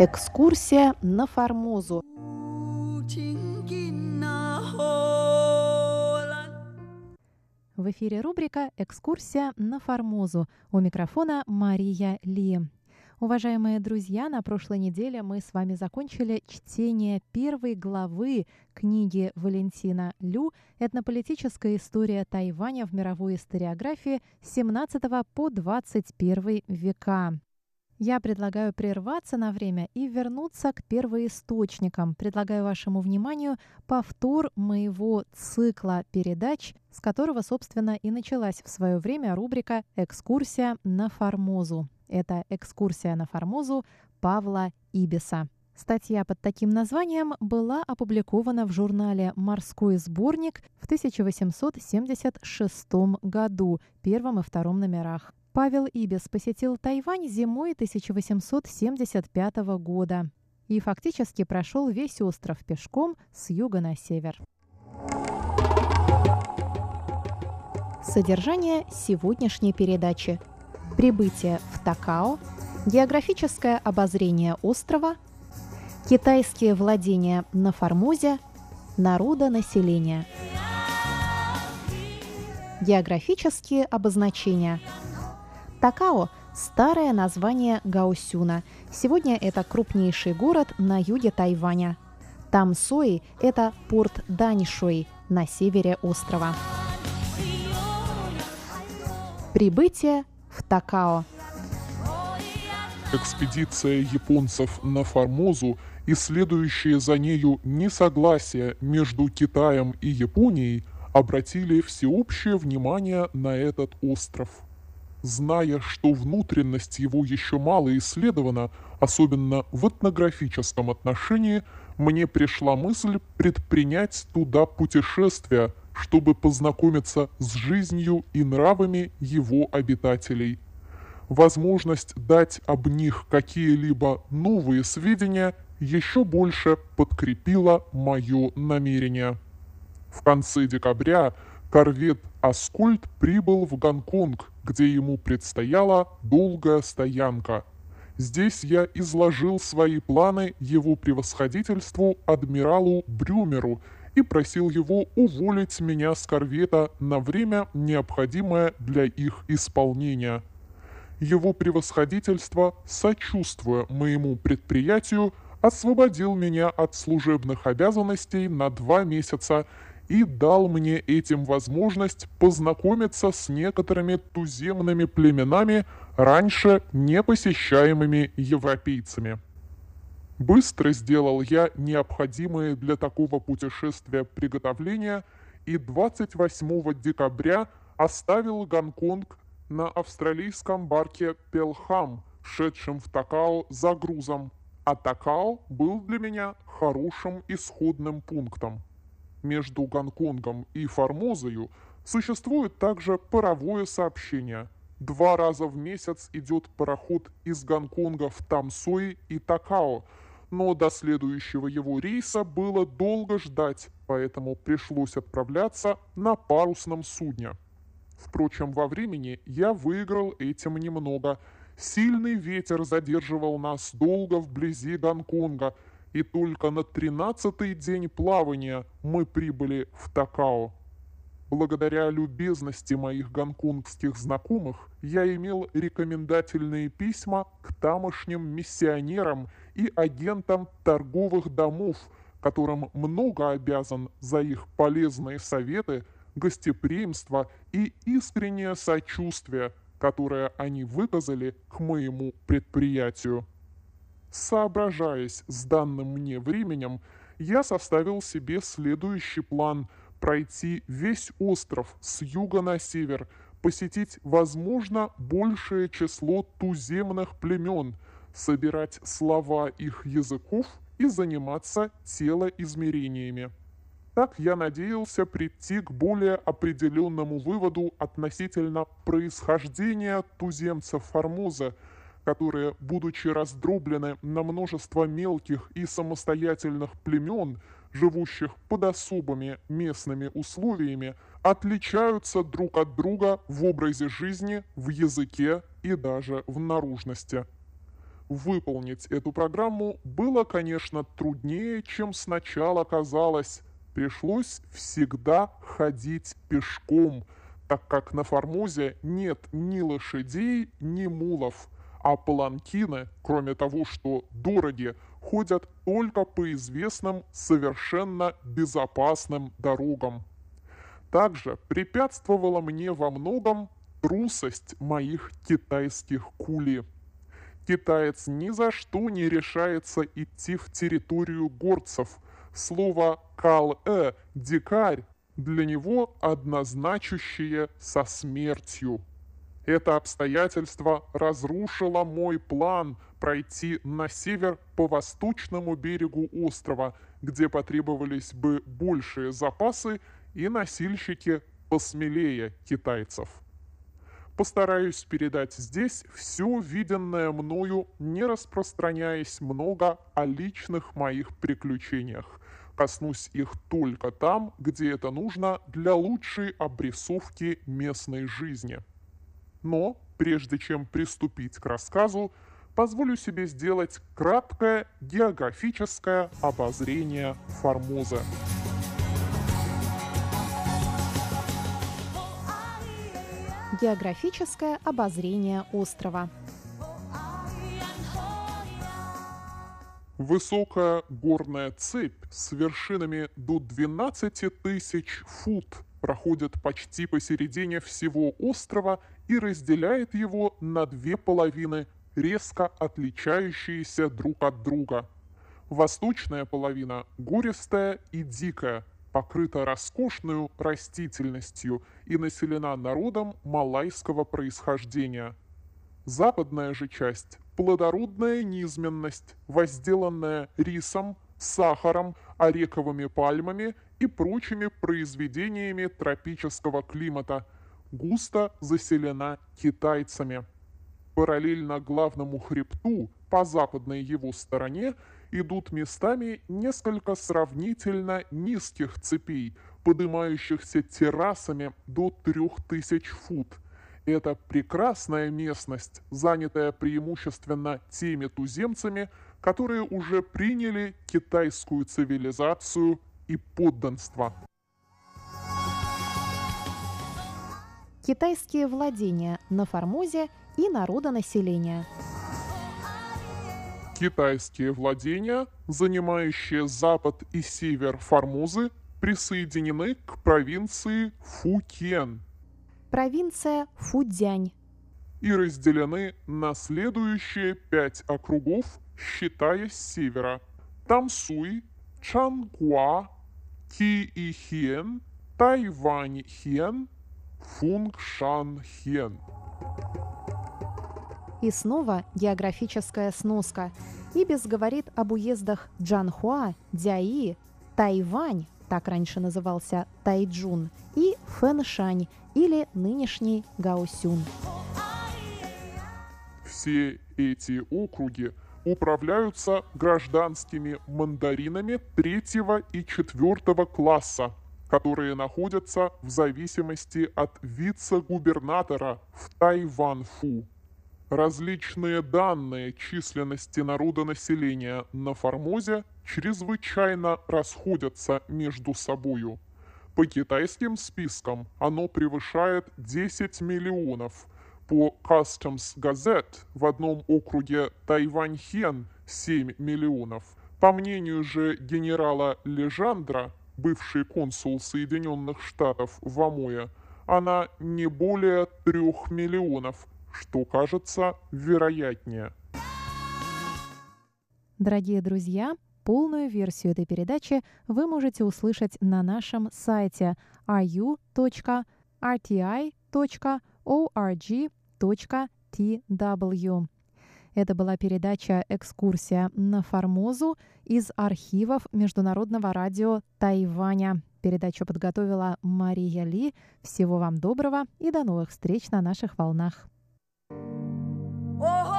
Экскурсия на Формозу. В эфире рубрика «Экскурсия на Формозу». У микрофона Мария Ли. Уважаемые друзья, на прошлой неделе мы с вами закончили чтение первой главы книги Валентина Лю «Этнополитическая история Тайваня в мировой историографии с 17 по 21 века». Я предлагаю прерваться на время и вернуться к первоисточникам. Предлагаю вашему вниманию повтор моего цикла передач, с которого, собственно, и началась в свое время рубрика «Экскурсия на Формозу». Это «Экскурсия на Формозу» Павла Ибиса. Статья под таким названием была опубликована в журнале «Морской сборник» в 1876 году, первом и втором номерах. Павел Ибис посетил Тайвань зимой 1875 года и фактически прошел весь остров пешком с юга на север. Содержание сегодняшней передачи. Прибытие в Такао, географическое обозрение острова, китайские владения на Формозе, народонаселение. Географические обозначения – Такао – старое название Гаосюна. Сегодня это крупнейший город на юге Тайваня. Тамсуи – это порт Даньшуй на севере острова. Прибытие в Такао. Экспедиция японцев на Формозу и следующее за нею несогласие между Китаем и Японией обратили всеобщее внимание на этот остров – зная, что внутренность его еще мало исследована, особенно в этнографическом отношении, мне пришла мысль предпринять туда путешествие, чтобы познакомиться с жизнью и нравами его обитателей. Возможность дать об них какие-либо новые сведения еще больше подкрепила мое намерение. В конце декабря корвет «Аскольд» прибыл в Гонконг, где ему предстояла долгая стоянка. Здесь я изложил свои планы его превосходительству адмиралу Брюмеру и просил его уволить меня с корвета на время, необходимое для их исполнения. Его превосходительство, сочувствуя моему предприятию, освободил меня от служебных обязанностей на два месяца и дал мне этим возможность познакомиться с некоторыми туземными племенами, раньше не посещаемыми европейцами. Быстро сделал я необходимые для такого путешествия приготовления и 28 декабря оставил Гонконг на австралийском барке Пелхам, шедшем в Такао за грузом, а Такао был для меня хорошим исходным пунктом между Гонконгом и Формозою существует также паровое сообщение. Два раза в месяц идет пароход из Гонконга в Тамсуи и Такао, но до следующего его рейса было долго ждать, поэтому пришлось отправляться на парусном судне. Впрочем, во времени я выиграл этим немного. Сильный ветер задерживал нас долго вблизи Гонконга – и только на тринадцатый день плавания мы прибыли в Такао. Благодаря любезности моих гонконгских знакомых я имел рекомендательные письма к тамошним миссионерам и агентам торговых домов, которым много обязан за их полезные советы, гостеприимство и искреннее сочувствие, которое они выказали к моему предприятию. Соображаясь с данным мне временем, я составил себе следующий план – пройти весь остров с юга на север, посетить, возможно, большее число туземных племен, собирать слова их языков и заниматься телоизмерениями. Так я надеялся прийти к более определенному выводу относительно происхождения туземцев Формоза – которые, будучи раздроблены на множество мелких и самостоятельных племен, живущих под особыми местными условиями, отличаются друг от друга в образе жизни, в языке и даже в наружности. выполнить эту программу было, конечно, труднее, чем сначала казалось. Пришлось всегда ходить пешком, так как на Формозе нет ни лошадей, ни мулов, а паланкины, кроме того, что дороги, ходят только по известным совершенно безопасным дорогам. Также препятствовала мне во многом трусость моих китайских кули. Китаец ни за что не решается идти в территорию горцев. Слово «кал-э» – «дикарь» для него однозначащее со смертью. Это обстоятельство разрушило мой план пройти на север по восточному берегу острова, где потребовались бы большие запасы и носильщики посмелее китайцев. Постараюсь передать здесь все виденное мною, не распространяясь много о личных моих приключениях. Коснусь их только там, где это нужно для лучшей обрисовки местной жизни. Но, прежде чем приступить к рассказу, позволю себе сделать краткое географическое обозрение Формоза. Географическое обозрение острова. Высокая горная цепь с вершинами до 12 тысяч фут проходит почти посередине всего острова и разделяет его на две половины, резко отличающиеся друг от друга. Восточная половина гористая и дикая – покрыта роскошной растительностью и населена народом малайского происхождения. Западная же часть – плодородная низменность, возделанная рисом, сахаром, орековыми пальмами и прочими произведениями тропического климата, густо заселена китайцами. Параллельно главному хребту по западной его стороне идут местами несколько сравнительно низких цепей, поднимающихся террасами до 3000 фут. Это прекрасная местность, занятая преимущественно теми туземцами, которые уже приняли китайскую цивилизацию и подданство. Китайские владения на Формозе и народонаселение – Китайские владения, занимающие запад и север Формозы, присоединены к провинции Фукien. Провинция Фудзянь. И разделены на следующие пять округов, считая с севера. Тамсуй, Чангуа, Ки-И-Хен, Тайвань-Хен, Фунгшан-Хен. И снова географическая сноска. Ибис говорит об уездах Джанхуа, Дяи, Тайвань, так раньше назывался Тайджун, и Фэншань, или нынешний Гаосюн. Все эти округи управляются гражданскими мандаринами третьего и четвертого класса, которые находятся в зависимости от вице-губернатора в Тайванфу. Различные данные численности народонаселения на Формозе чрезвычайно расходятся между собою. По китайским спискам оно превышает 10 миллионов. По Customs Gazette в одном округе Тайваньхен 7 миллионов. По мнению же генерала Лежандра, бывший консул Соединенных Штатов в Амуе, она не более 3 миллионов – что кажется вероятнее. Дорогие друзья, полную версию этой передачи вы можете услышать на нашем сайте ru.rti.org.tw. Это была передача «Экскурсия на Формозу» из архивов Международного радио Тайваня. Передачу подготовила Мария Ли. Всего вам доброго и до новых встреч на наших волнах. Oh.